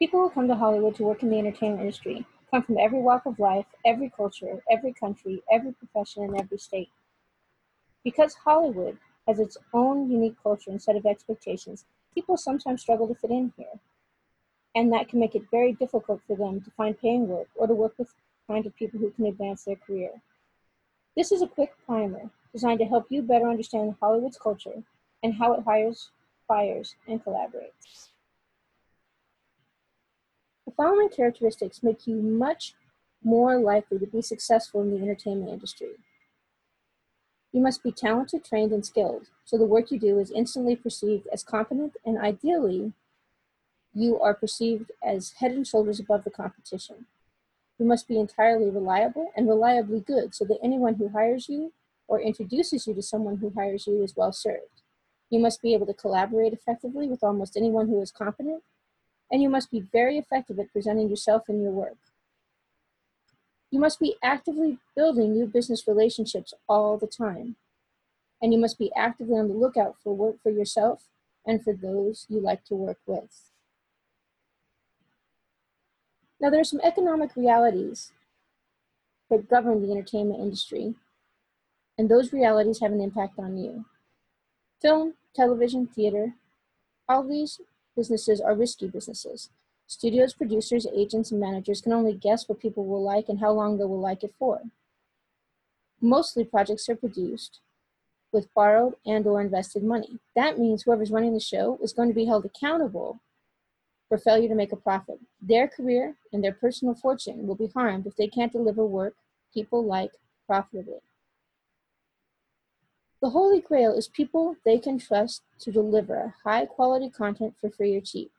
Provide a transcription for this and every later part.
People who come to Hollywood to work in the entertainment industry come from every walk of life, every culture, every country, every profession, and every state. Because Hollywood has its own unique culture and set of expectations, people sometimes struggle to fit in here. And that can make it very difficult for them to find paying work or to work with kind of people who can advance their career. This is a quick primer designed to help you better understand Hollywood's culture and how it hires, fires, and collaborates. Following characteristics make you much more likely to be successful in the entertainment industry. You must be talented, trained, and skilled, so the work you do is instantly perceived as competent and ideally, you are perceived as head and shoulders above the competition. You must be entirely reliable and reliably good so that anyone who hires you or introduces you to someone who hires you is well served. You must be able to collaborate effectively with almost anyone who is competent and you must be very effective at presenting yourself and your work. You must be actively building new business relationships all the time. And you must be actively on the lookout for work for yourself and for those you like to work with. Now, there are some economic realities that govern the entertainment industry, and those realities have an impact on you. Film, television, theater, all these businesses are risky businesses. Studios, producers, agents, and managers can only guess what people will like and how long they will like it for. Mostly projects are produced with borrowed and or invested money. That means whoever's running the show is going to be held accountable for failure to make a profit. Their career and their personal fortune will be harmed if they can't deliver work people like profitably. The holy grail is people they can trust to deliver high quality content for free or cheap.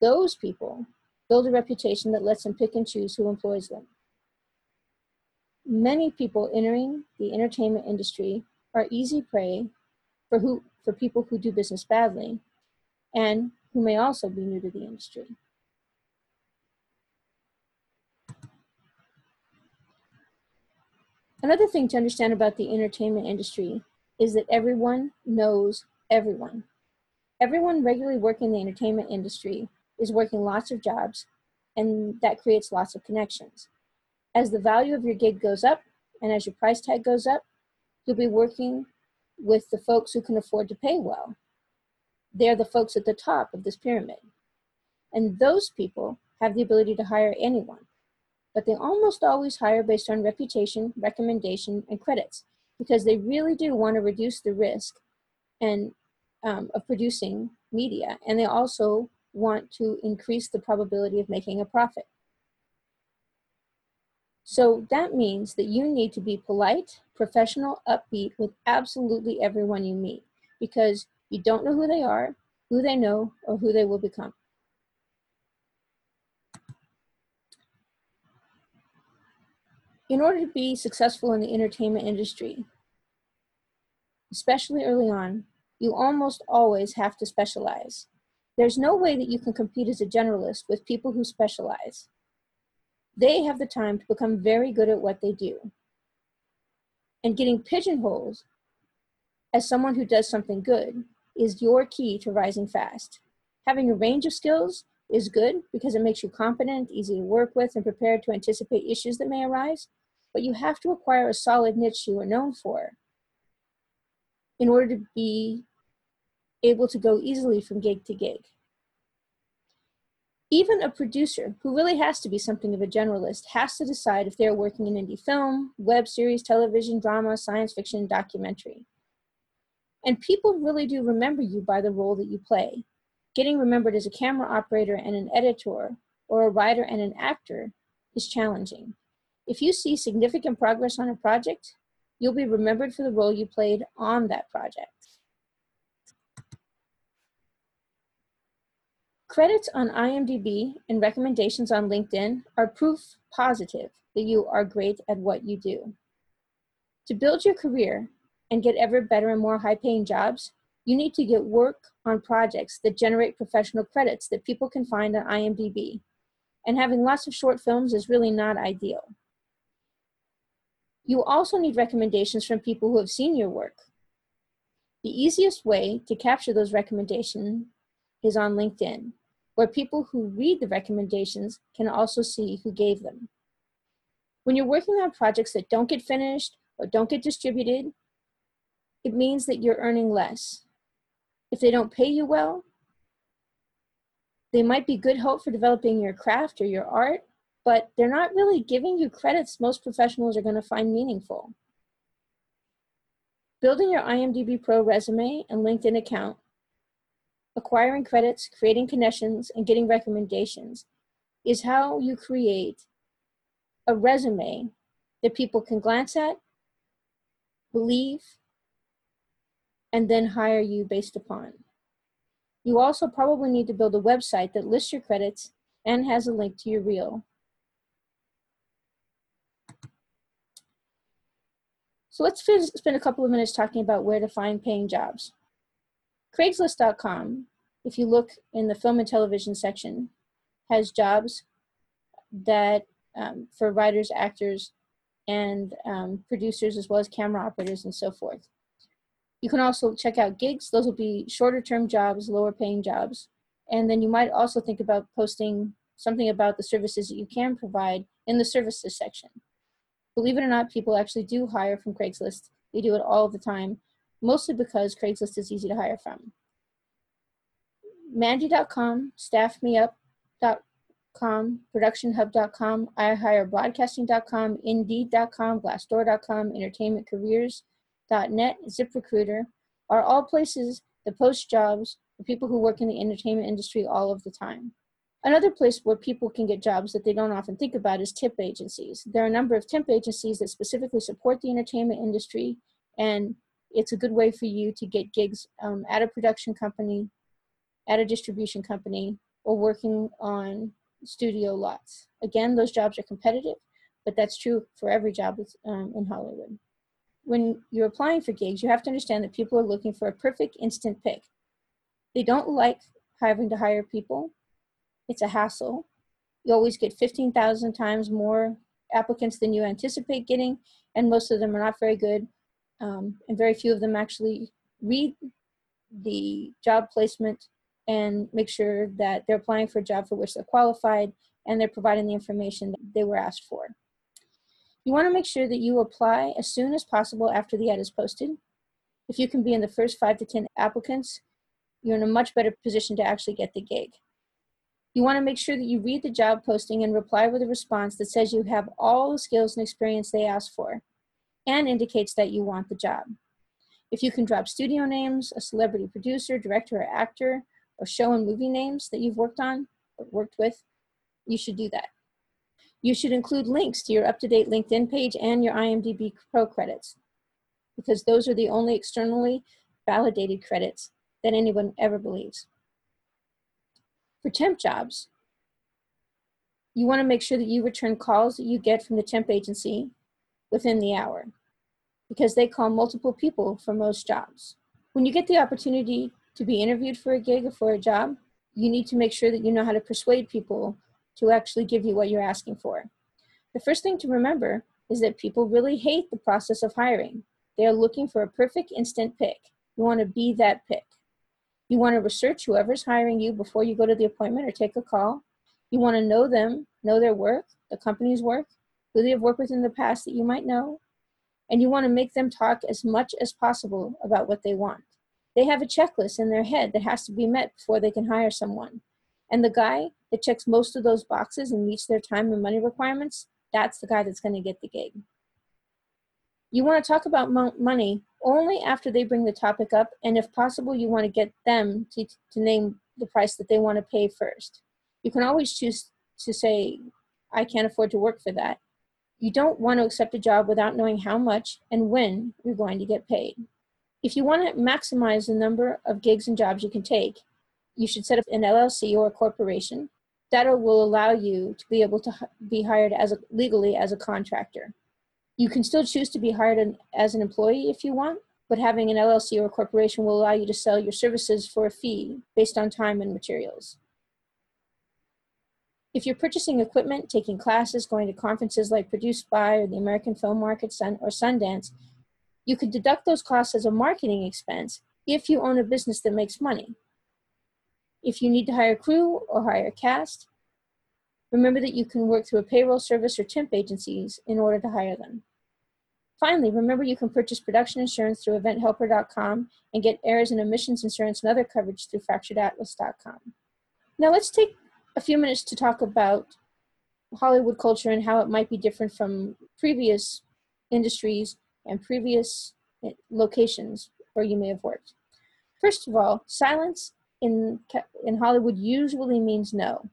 Those people build a reputation that lets them pick and choose who employs them. Many people entering the entertainment industry are easy prey for, who, for people who do business badly and who may also be new to the industry. Another thing to understand about the entertainment industry is that everyone knows everyone. Everyone regularly working in the entertainment industry is working lots of jobs, and that creates lots of connections. As the value of your gig goes up and as your price tag goes up, you'll be working with the folks who can afford to pay well. They're the folks at the top of this pyramid. And those people have the ability to hire anyone but they almost always hire based on reputation, recommendation, and credits because they really do want to reduce the risk and um, of producing media, and they also want to increase the probability of making a profit. So that means that you need to be polite, professional, upbeat with absolutely everyone you meet because you don't know who they are, who they know, or who they will become. In order to be successful in the entertainment industry, especially early on, you almost always have to specialize. There's no way that you can compete as a generalist with people who specialize. They have the time to become very good at what they do. And getting pigeonholed as someone who does something good is your key to rising fast. Having a range of skills is good because it makes you competent, easy to work with, and prepared to anticipate issues that may arise but you have to acquire a solid niche you are known for in order to be able to go easily from gig to gig. Even a producer, who really has to be something of a generalist, has to decide if they're working in indie film, web series, television, drama, science fiction, documentary. And people really do remember you by the role that you play. Getting remembered as a camera operator and an editor, or a writer and an actor, is challenging. If you see significant progress on a project, you'll be remembered for the role you played on that project. Credits on IMDb and recommendations on LinkedIn are proof positive that you are great at what you do. To build your career and get ever better and more high paying jobs, you need to get work on projects that generate professional credits that people can find on IMDb. And having lots of short films is really not ideal. You also need recommendations from people who have seen your work. The easiest way to capture those recommendations is on LinkedIn, where people who read the recommendations can also see who gave them. When you're working on projects that don't get finished or don't get distributed, it means that you're earning less. If they don't pay you well, they might be good hope for developing your craft or your art, but they're not really giving you credits most professionals are going to find meaningful. Building your IMDb Pro resume and LinkedIn account, acquiring credits, creating connections, and getting recommendations is how you create a resume that people can glance at, believe, and then hire you based upon. You also probably need to build a website that lists your credits and has a link to your reel. So let's spend a couple of minutes talking about where to find paying jobs. Craigslist.com, if you look in the film and television section, has jobs that um, for writers, actors, and um, producers, as well as camera operators and so forth. You can also check out gigs. Those will be shorter term jobs, lower paying jobs. And then you might also think about posting something about the services that you can provide in the services section. Believe it or not, people actually do hire from Craigslist. They do it all the time, mostly because Craigslist is easy to hire from. Mandy.com, staffmeup.com, productionhub.com, ihirebroadcasting.com, indeed.com, glassdoor.com, entertainmentcareers.net, ZipRecruiter are all places that post jobs for people who work in the entertainment industry all of the time. Another place where people can get jobs that they don't often think about is tip agencies. There are a number of temp agencies that specifically support the entertainment industry, and it's a good way for you to get gigs um, at a production company, at a distribution company, or working on studio lots. Again, those jobs are competitive, but that's true for every job um, in Hollywood. When you're applying for gigs, you have to understand that people are looking for a perfect instant pick. They don't like having to hire people it's a hassle. You always get 15,000 times more applicants than you anticipate getting, and most of them are not very good, um, and very few of them actually read the job placement and make sure that they're applying for a job for which they're qualified and they're providing the information that they were asked for. You want to make sure that you apply as soon as possible after the ad is posted. If you can be in the first five to 10 applicants, you're in a much better position to actually get the gig. You want to make sure that you read the job posting and reply with a response that says you have all the skills and experience they ask for and indicates that you want the job. If you can drop studio names, a celebrity producer, director, or actor, or show and movie names that you've worked on or worked with, you should do that. You should include links to your up-to-date LinkedIn page and your IMDb Pro credits because those are the only externally validated credits that anyone ever believes. For temp jobs, you want to make sure that you return calls that you get from the temp agency within the hour because they call multiple people for most jobs. When you get the opportunity to be interviewed for a gig or for a job, you need to make sure that you know how to persuade people to actually give you what you're asking for. The first thing to remember is that people really hate the process of hiring. They are looking for a perfect instant pick. You want to be that pick. You want to research whoever's hiring you before you go to the appointment or take a call. You want to know them, know their work, the company's work, who they have worked with in the past that you might know. And you want to make them talk as much as possible about what they want. They have a checklist in their head that has to be met before they can hire someone. And the guy that checks most of those boxes and meets their time and money requirements, that's the guy that's going to get the gig. You want to talk about mo- money only after they bring the topic up, and if possible, you want to get them to, to name the price that they want to pay first. You can always choose to say, I can't afford to work for that. You don't want to accept a job without knowing how much and when you're going to get paid. If you want to maximize the number of gigs and jobs you can take, you should set up an LLC or a corporation. That will allow you to be able to be hired as a, legally as a contractor. You can still choose to be hired an, as an employee if you want, but having an LLC or corporation will allow you to sell your services for a fee based on time and materials. If you're purchasing equipment, taking classes, going to conferences like Produced By or the American Film Market Sun or Sundance, you could deduct those costs as a marketing expense if you own a business that makes money. If you need to hire crew or hire cast, remember that you can work through a payroll service or temp agencies in order to hire them. Finally, remember you can purchase production insurance through eventhelper.com and get errors and omissions insurance and other coverage through fracturedatlas.com. Now let's take a few minutes to talk about Hollywood culture and how it might be different from previous industries and previous eh, locations where you may have worked. First of all, silence in, in Hollywood usually means no.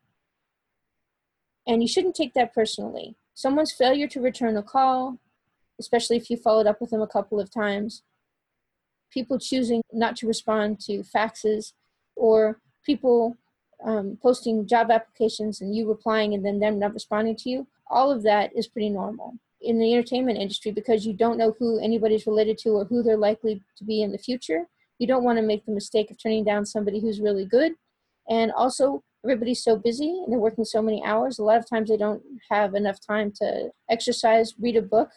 And you shouldn't take that personally. Someone's failure to return a call, especially if you followed up with them a couple of times. People choosing not to respond to faxes or people um, posting job applications and you replying and then them not responding to you. All of that is pretty normal in the entertainment industry because you don't know who anybody's related to or who they're likely to be in the future. You don't want to make the mistake of turning down somebody who's really good. And also, everybody's so busy and they're working so many hours. A lot of times they don't have enough time to exercise, read a book,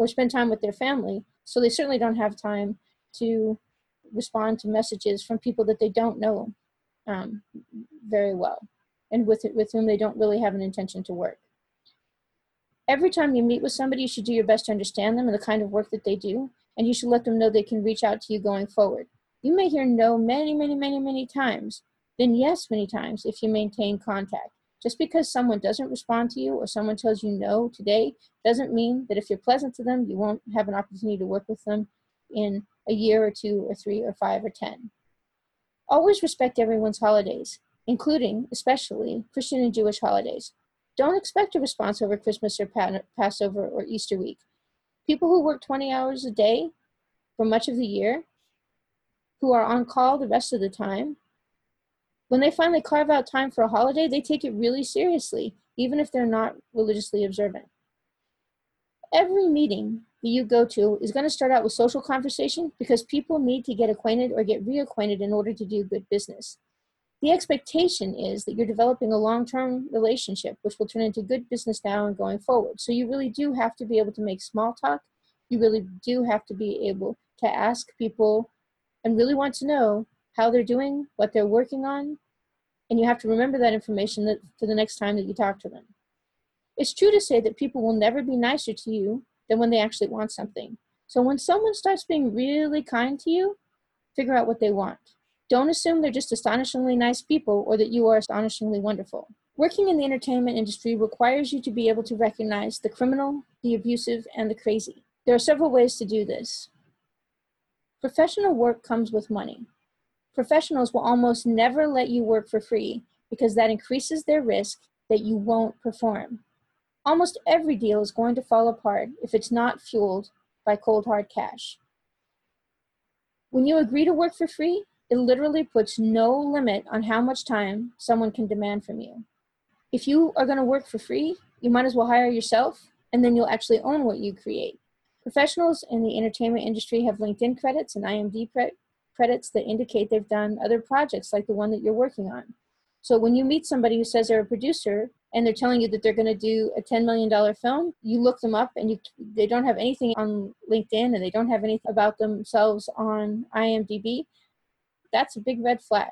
or spend time with their family. So they certainly don't have time to respond to messages from people that they don't know um, very well and with, with whom they don't really have an intention to work. Every time you meet with somebody, you should do your best to understand them and the kind of work that they do, and you should let them know they can reach out to you going forward. You may hear no many, many, many, many times, then yes many times if you maintain contact. Just because someone doesn't respond to you or someone tells you no today doesn't mean that if you're pleasant to them, you won't have an opportunity to work with them in a year or two or three or five or ten. Always respect everyone's holidays, including, especially, Christian and Jewish holidays. Don't expect a response over Christmas or Passover or Easter week. People who work 20 hours a day for much of the year, who are on call the rest of the time, when they finally carve out time for a holiday, they take it really seriously, even if they're not religiously observant. Every meeting that you go to is going to start out with social conversation because people need to get acquainted or get reacquainted in order to do good business. The expectation is that you're developing a long term relationship, which will turn into good business now and going forward. So you really do have to be able to make small talk. You really do have to be able to ask people and really want to know how they're doing, what they're working on, and you have to remember that information that, for the next time that you talk to them. It's true to say that people will never be nicer to you than when they actually want something. So when someone starts being really kind to you, figure out what they want. Don't assume they're just astonishingly nice people or that you are astonishingly wonderful. Working in the entertainment industry requires you to be able to recognize the criminal, the abusive, and the crazy. There are several ways to do this. Professional work comes with money professionals will almost never let you work for free because that increases their risk that you won't perform. Almost every deal is going to fall apart if it's not fueled by cold hard cash. When you agree to work for free, it literally puts no limit on how much time someone can demand from you. If you are going to work for free, you might as well hire yourself and then you'll actually own what you create. Professionals in the entertainment industry have LinkedIn credits and IMDb credits that indicate they've done other projects like the one that you're working on. So when you meet somebody who says they're a producer and they're telling you that they're going to do a $10 million film, you look them up and you they don't have anything on LinkedIn and they don't have anything about themselves on IMDb. That's a big red flag.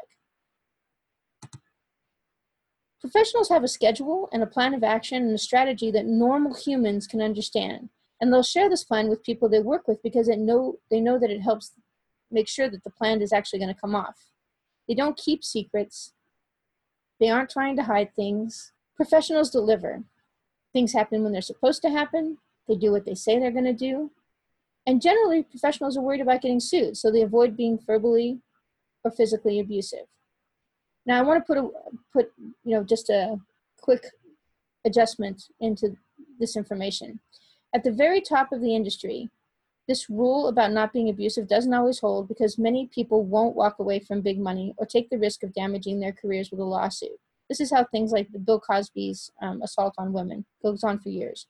Professionals have a schedule and a plan of action and a strategy that normal humans can understand. And they'll share this plan with people they work with because they know, they know that it helps make sure that the plan is actually going to come off. They don't keep secrets. They aren't trying to hide things. Professionals deliver. Things happen when they're supposed to happen. They do what they say they're going to do. And generally, professionals are worried about getting sued, so they avoid being verbally or physically abusive. Now, I want to put a, put you know just a quick adjustment into this information. At the very top of the industry, this rule about not being abusive doesn't always hold because many people won't walk away from big money or take the risk of damaging their careers with a lawsuit. This is how things like the Bill Cosby's um, assault on women goes on for years.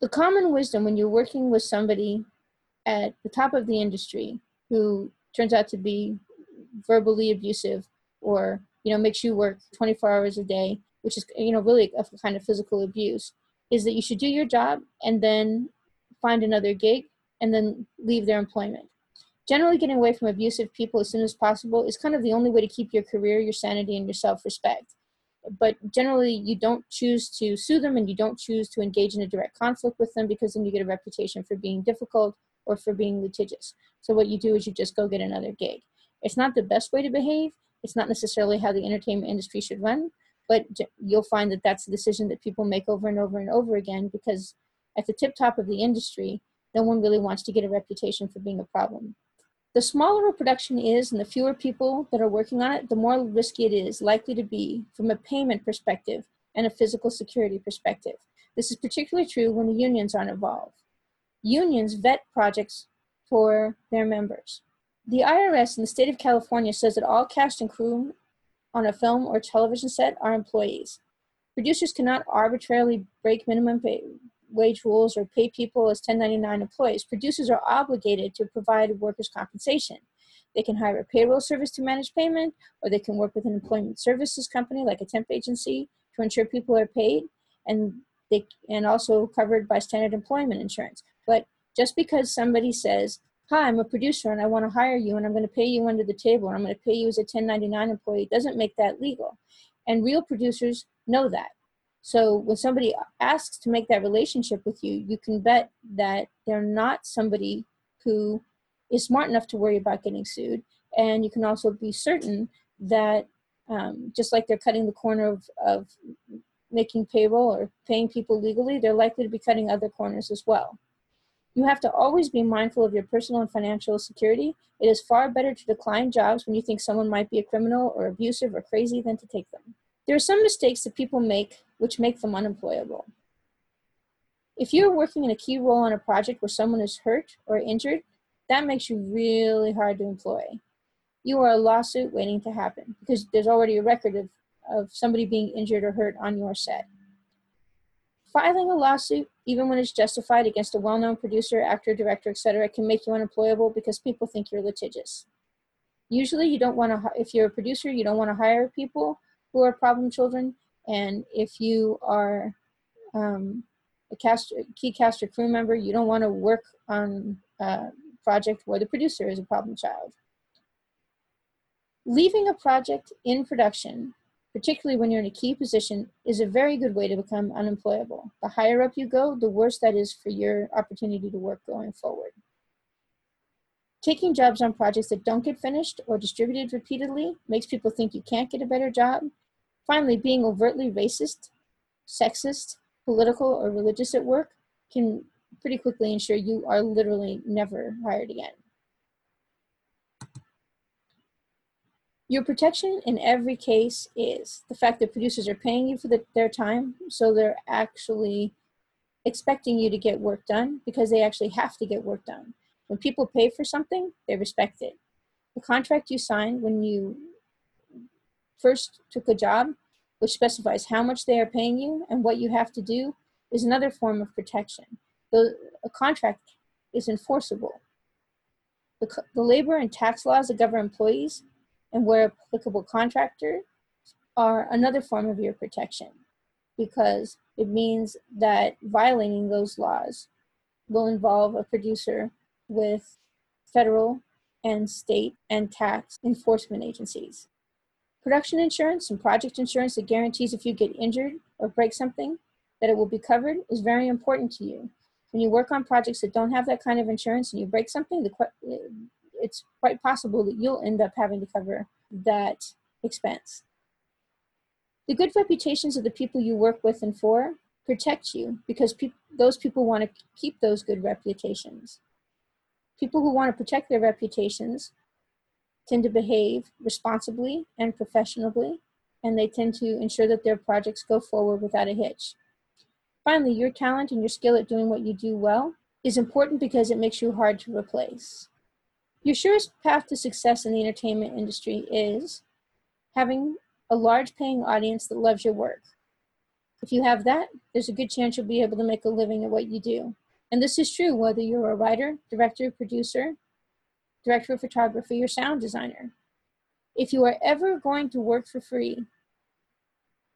The common wisdom when you're working with somebody at the top of the industry who turns out to be verbally abusive or you know makes you work 24 hours a day which is you know really a kind of physical abuse is that you should do your job and then find another gig, and then leave their employment. Generally, getting away from abusive people as soon as possible is kind of the only way to keep your career, your sanity, and your self respect. But generally, you don't choose to sue them and you don't choose to engage in a direct conflict with them because then you get a reputation for being difficult or for being litigious. So, what you do is you just go get another gig. It's not the best way to behave, it's not necessarily how the entertainment industry should run, but you'll find that that's a decision that people make over and over and over again because at the tip top of the industry, no one really wants to get a reputation for being a problem. The smaller a production is and the fewer people that are working on it, the more risky it is likely to be from a payment perspective and a physical security perspective. This is particularly true when the unions aren't involved. Unions vet projects for their members. The IRS in the state of California says that all cast and crew on a film or television set are employees. Producers cannot arbitrarily break minimum pay, wage rules or pay people as 1099 employees. Producers are obligated to provide workers' compensation. They can hire a payroll service to manage payment, or they can work with an employment services company like a temp agency to ensure people are paid and they and also covered by standard employment insurance. But just because somebody says, "Hi, I'm a producer and I want to hire you and I'm going to pay you under the table and I'm going to pay you as a 1099 employee," doesn't make that legal. And real producers know that. So when somebody asks to make that relationship with you, you can bet that they're not somebody who is smart enough to worry about getting sued. And you can also be certain that um, just like they're cutting the corner of, of making payroll or paying people legally, they're likely to be cutting other corners as well. You have to always be mindful of your personal and financial security. It is far better to decline jobs when you think someone might be a criminal or abusive or crazy than to take them. There are some mistakes that people make which make them unemployable. If you're working in a key role on a project where someone is hurt or injured, that makes you really hard to employ. You are a lawsuit waiting to happen because there's already a record of, of somebody being injured or hurt on your set. Filing a lawsuit, even when it's justified against a well-known producer, actor, director, etc., can make you unemployable because people think you're litigious. Usually you don't want to, if you're a producer, you don't want to hire people who are problem children. And if you are um, a cast, key cast or crew member, you don't want to work on a project where the producer is a problem child. Leaving a project in production, particularly when you're in a key position, is a very good way to become unemployable. The higher up you go, the worse that is for your opportunity to work going forward. Taking jobs on projects that don't get finished or distributed repeatedly makes people think you can't get a better job Finally, being overtly racist, sexist, political, or religious at work can pretty quickly ensure you are literally never hired again. Your protection in every case is the fact that producers are paying you for the, their time, so they're actually expecting you to get work done because they actually have to get work done. When people pay for something, they respect it. The contract you sign when you first took a job, which specifies how much they are paying you and what you have to do, is another form of protection. The, a contract is enforceable. The, the labor and tax laws that govern employees and where applicable contractors are another form of your protection because it means that violating those laws will involve a producer with federal and state and tax enforcement agencies. Production insurance and project insurance that guarantees if you get injured or break something that it will be covered is very important to you. When you work on projects that don't have that kind of insurance and you break something, the, it's quite possible that you'll end up having to cover that expense. The good reputations of the people you work with and for protect you because pe those people want to keep those good reputations. People who want to protect their reputations tend to behave responsibly and professionally, and they tend to ensure that their projects go forward without a hitch. Finally, your talent and your skill at doing what you do well is important because it makes you hard to replace. Your surest path to success in the entertainment industry is having a large paying audience that loves your work. If you have that, there's a good chance you'll be able to make a living at what you do. And this is true whether you're a writer, director, producer, director of photography, or sound designer. If you are ever going to work for free,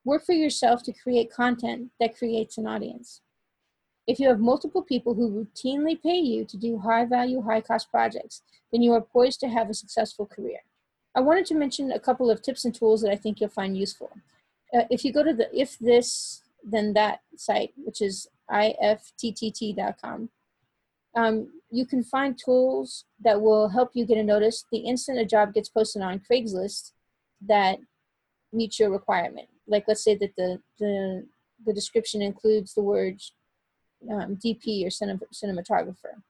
work for yourself to create content that creates an audience. If you have multiple people who routinely pay you to do high value, high cost projects, then you are poised to have a successful career. I wanted to mention a couple of tips and tools that I think you'll find useful. Uh, if you go to the if this then that site, which is ifttt.com, um, you can find tools that will help you get a notice the instant a job gets posted on Craigslist that meets your requirement. Like let's say that the the, the description includes the words um, DP or cinem- cinematographer.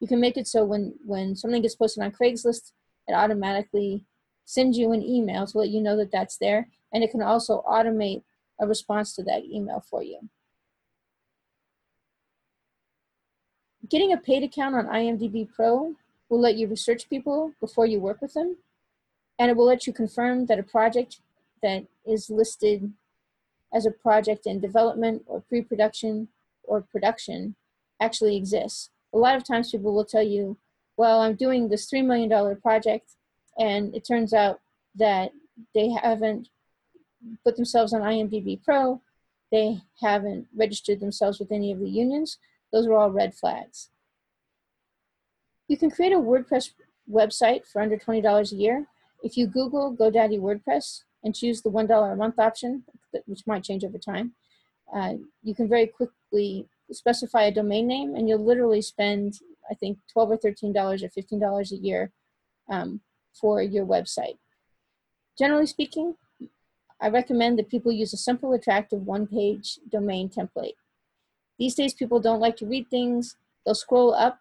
You can make it so when when something gets posted on Craigslist, it automatically sends you an email to let you know that that's there, and it can also automate a response to that email for you. Getting a paid account on IMDb Pro will let you research people before you work with them, and it will let you confirm that a project that is listed as a project in development or pre-production or production actually exists. A lot of times people will tell you, well, I'm doing this $3 million project, and it turns out that they haven't put themselves on IMDb Pro, they haven't registered themselves with any of the unions. Those are all red flags. You can create a WordPress website for under $20 a year. If you Google GoDaddy WordPress and choose the $1 a month option, which might change over time, uh, you can very quickly specify a domain name and you'll literally spend, I think, 12 or $13 or $15 a year um, for your website. Generally speaking, I recommend that people use a simple, attractive one-page domain template. These days, people don't like to read things. They'll scroll up,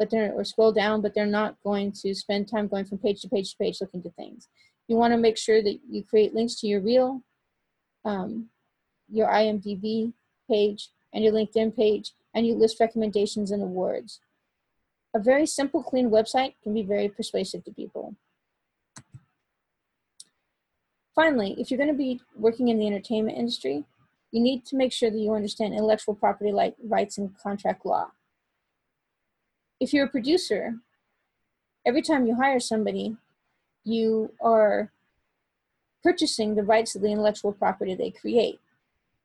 but they're or scroll down, but they're not going to spend time going from page to page to page looking to things. You want to make sure that you create links to your reel, um, your IMDb page, and your LinkedIn page, and you list recommendations and awards. A very simple, clean website can be very persuasive to people. Finally, if you're going to be working in the entertainment industry, you need to make sure that you understand intellectual property like rights and contract law. If you're a producer, every time you hire somebody, you are purchasing the rights to the intellectual property they create.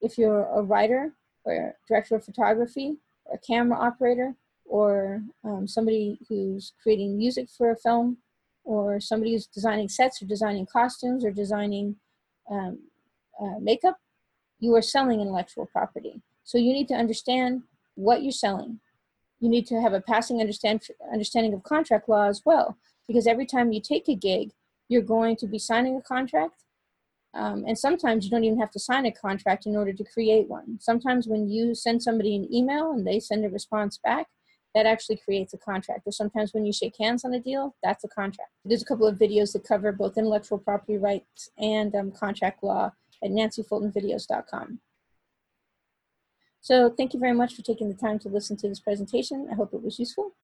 If you're a writer or a director of photography or a camera operator or um, somebody who's creating music for a film or somebody who's designing sets or designing costumes or designing um, uh, makeup, you are selling intellectual property. So you need to understand what you're selling. You need to have a passing understand, understanding of contract law as well, because every time you take a gig, you're going to be signing a contract. Um, and sometimes you don't even have to sign a contract in order to create one. Sometimes when you send somebody an email and they send a response back, that actually creates a contract. Or sometimes when you shake hands on a deal, that's a contract. There's a couple of videos that cover both intellectual property rights and um, contract law at nancyfultonvideos.com. So thank you very much for taking the time to listen to this presentation. I hope it was useful.